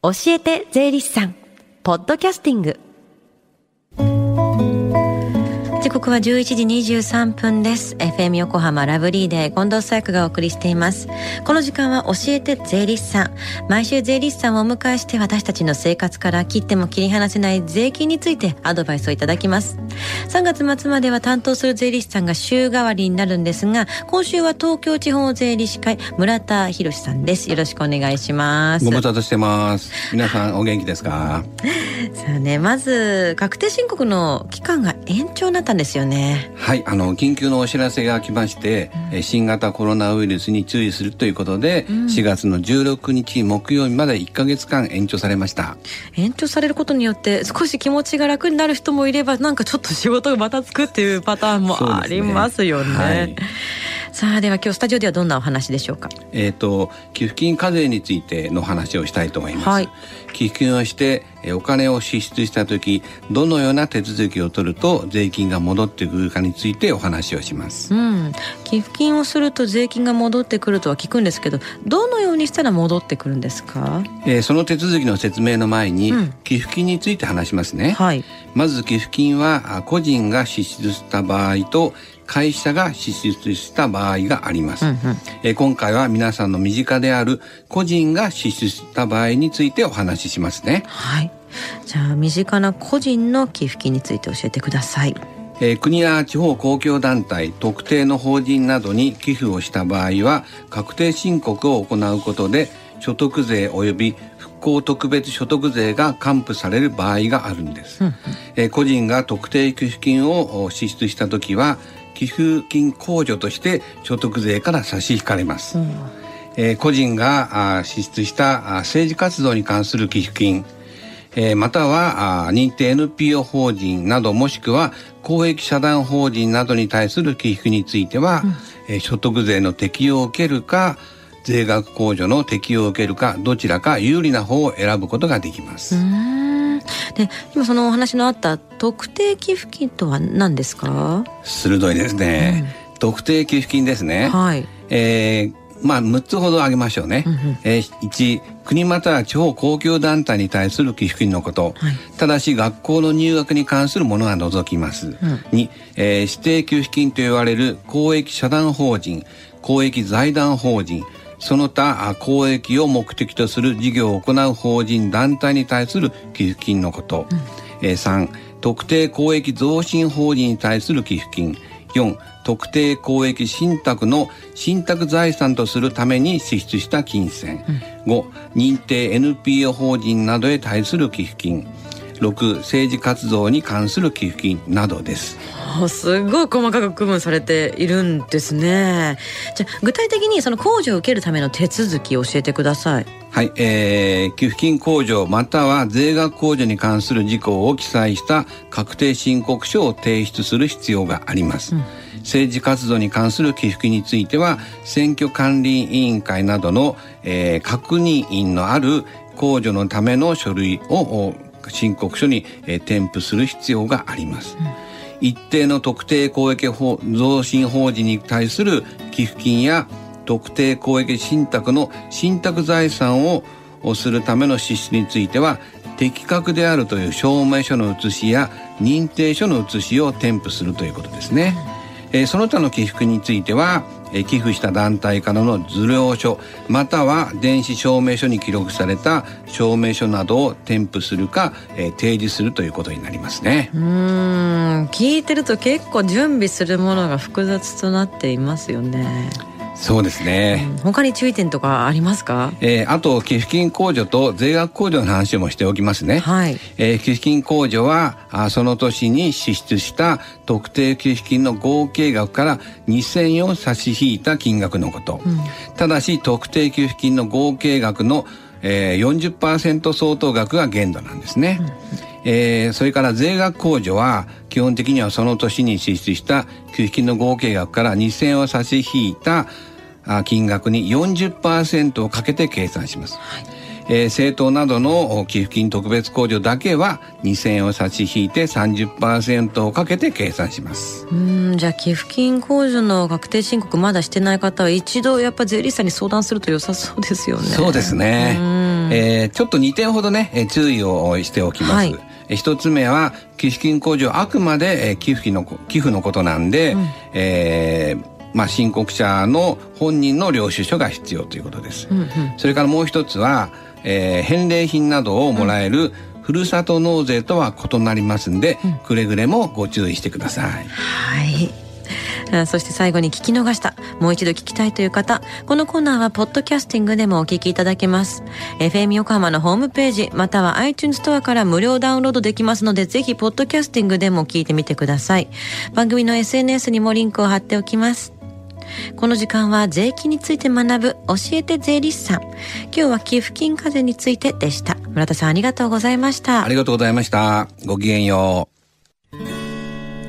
教えて税理士さん。ポッドキャスティング。時刻は11時23分です。FM 横浜ラブリーで近藤紗友香がお送りしています。この時間は教えて税理士さん。毎週税理士さんをお迎えして私たちの生活から切っても切り離せない税金についてアドバイスをいただきます。3月末までは担当する税理士さんが週替わりになるんですが今週は東京地方税理士会村田博さんです。よろしくお願いします。ご無沙汰してます。皆さんお元気ですか？さあねまず確定申告の期間が延長になったんですよね。はいあの緊急のお知らせが来まして、うん、新型コロナウイルスに注意するということで、うん、4月の16日木曜日まで1か月間延長されました。延長されることによって少し気持ちが楽になる人もいればなんかちょっと仕事がまたつくっていうパターンもありますよね、ね。はい、さあでは今日スタジオではどんなお話でしょうか？えっ、ー、と寄付金課税についての話をしたいと思います、はい、寄付金をしてお金を支出した時どのような手続きを取ると税金が戻ってくるかについてお話をします、うん、寄付金をすると税金が戻ってくるとは聞くんですけどどのようにしたら戻ってくるんですか、えー、その手続きの説明の前に、うん、寄付金について話しますね、はい、まず寄付金は個人が支出した場合と会社が支出した場合があります、うんうん、え今回は皆さんの身近である個人が支出した場合についてお話ししますね。はい。じゃあ身近な個人の寄付金について教えてください。えー、国や地方公共団体特定の法人などに寄付をした場合は確定申告を行うことで所得税及び復興特別所得税が還付される場合があるんです、うんうん、えー、個人が特定寄付金を支出した時は寄付金控除として所得税から差し引かれます、うん、えー、個人があ支出したあ政治活動に関する寄付金えー、またはあ認定 NPO 法人などもしくは公益社団法人などに対する寄付については、うん、えー、所得税の適用を受けるか税額控除の適用を受けるかどちらか有利な方を選ぶことができます。で今そのお話のあった特定寄付金とは何ですか？鋭いですね、うん、特定寄付金ですね、はい、えー、まあ6つほど挙げましょうね、うんうん、えー、1国または地方公共団体に対する寄付金のこと、はい、ただし学校の入学に関するものは除きます、うん、2、えー、指定給付金と言われる公益社団法人公益財団法人その他公益を目的とする事業を行う法人団体に対する寄付金のこと、うん、えー、3特定公益増進法人に対する寄付金。4特定公益信託の信託財産とするために支出した金銭、うん、5認定 NPO 法人などへ対する寄付金6政治活動に関する寄付金などです。すごい細かく区分されているんですね。じゃあ具体的にその控除を受けるための手続きを教えてください。はい、えー、寄付金控除または税額控除に関する事項を記載した確定申告書を提出する必要があります。うん政治活動に関する寄付金については選挙管理委員会などの、えー、確認員のある控除のための書類を申告書に、えー、添付する必要があります。うん一定の特定公益法増進法人に対する寄付金や特定公益信託の信託財産をするための支出については適格であるという証明書の写しや認定書の写しを添付するということですね。えー、その他の寄付については、えー、寄付した団体からの図領書または電子証明書に記録された証明書などを添付するか、えー、提示するということになりますね。うん。聞いてると結構準備するものが複雑となっていますよね。そうですね、うん、他に注意点とかありますか、えー、あと寄付金控除と税額控除の話もしておきますね、はい。えー、寄付金控除はあその年に支出した特定寄付金の合計額から2000円を差し引いた金額のこと、うん、ただし特定給付金の合計額のえー、40%相当額が限度なんですね、うん、えー、それから税額控除は基本的にはその年に支出した給付金の合計額から2000円を差し引いた金額に40%をかけて計算します。はい。えー、政党などの寄付金特別控除だけは2000円を差し引いて30%をかけて計算します。うんじゃあ寄付金控除の確定申告まだしてない方は一度やっぱ税理士さんに相談すると良さそうですよね。そうですね。えー、ちょっと2点ほどね、え注意をしておきます。はい一つ目は寄付金控除あくまで、え寄付の寄付のことなんで、うん、えーまあ、申告者の本人の領収書が必要ということです。うんうん、それからもう一つは、えー、返礼品などをもらえる、ふるさと納税とは異なりますんで、うん、くれぐれもご注意してください。はい。そして最後に聞き逃した、もう一度聞きたいという方、このコーナーはポッドキャスティングでもお聞きいただけます。FM 横浜のホームページ、または iTunes ストアから無料ダウンロードできますので、ぜひポッドキャスティングでも聞いてみてください。番組の SNS にもリンクを貼っておきます。この時間は税金について学ぶ教えて税理士さん。今日は寄付金課税についてでした。村田さんありがとうございました。ありがとうございました。ごきげんよう。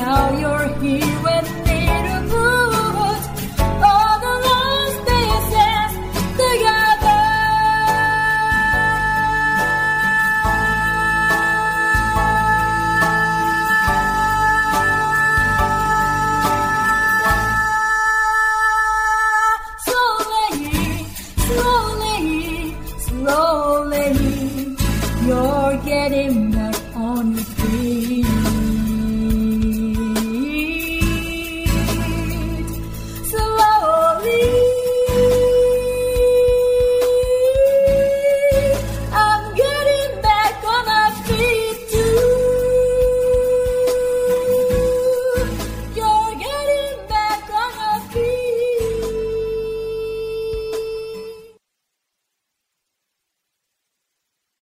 now you're here with me.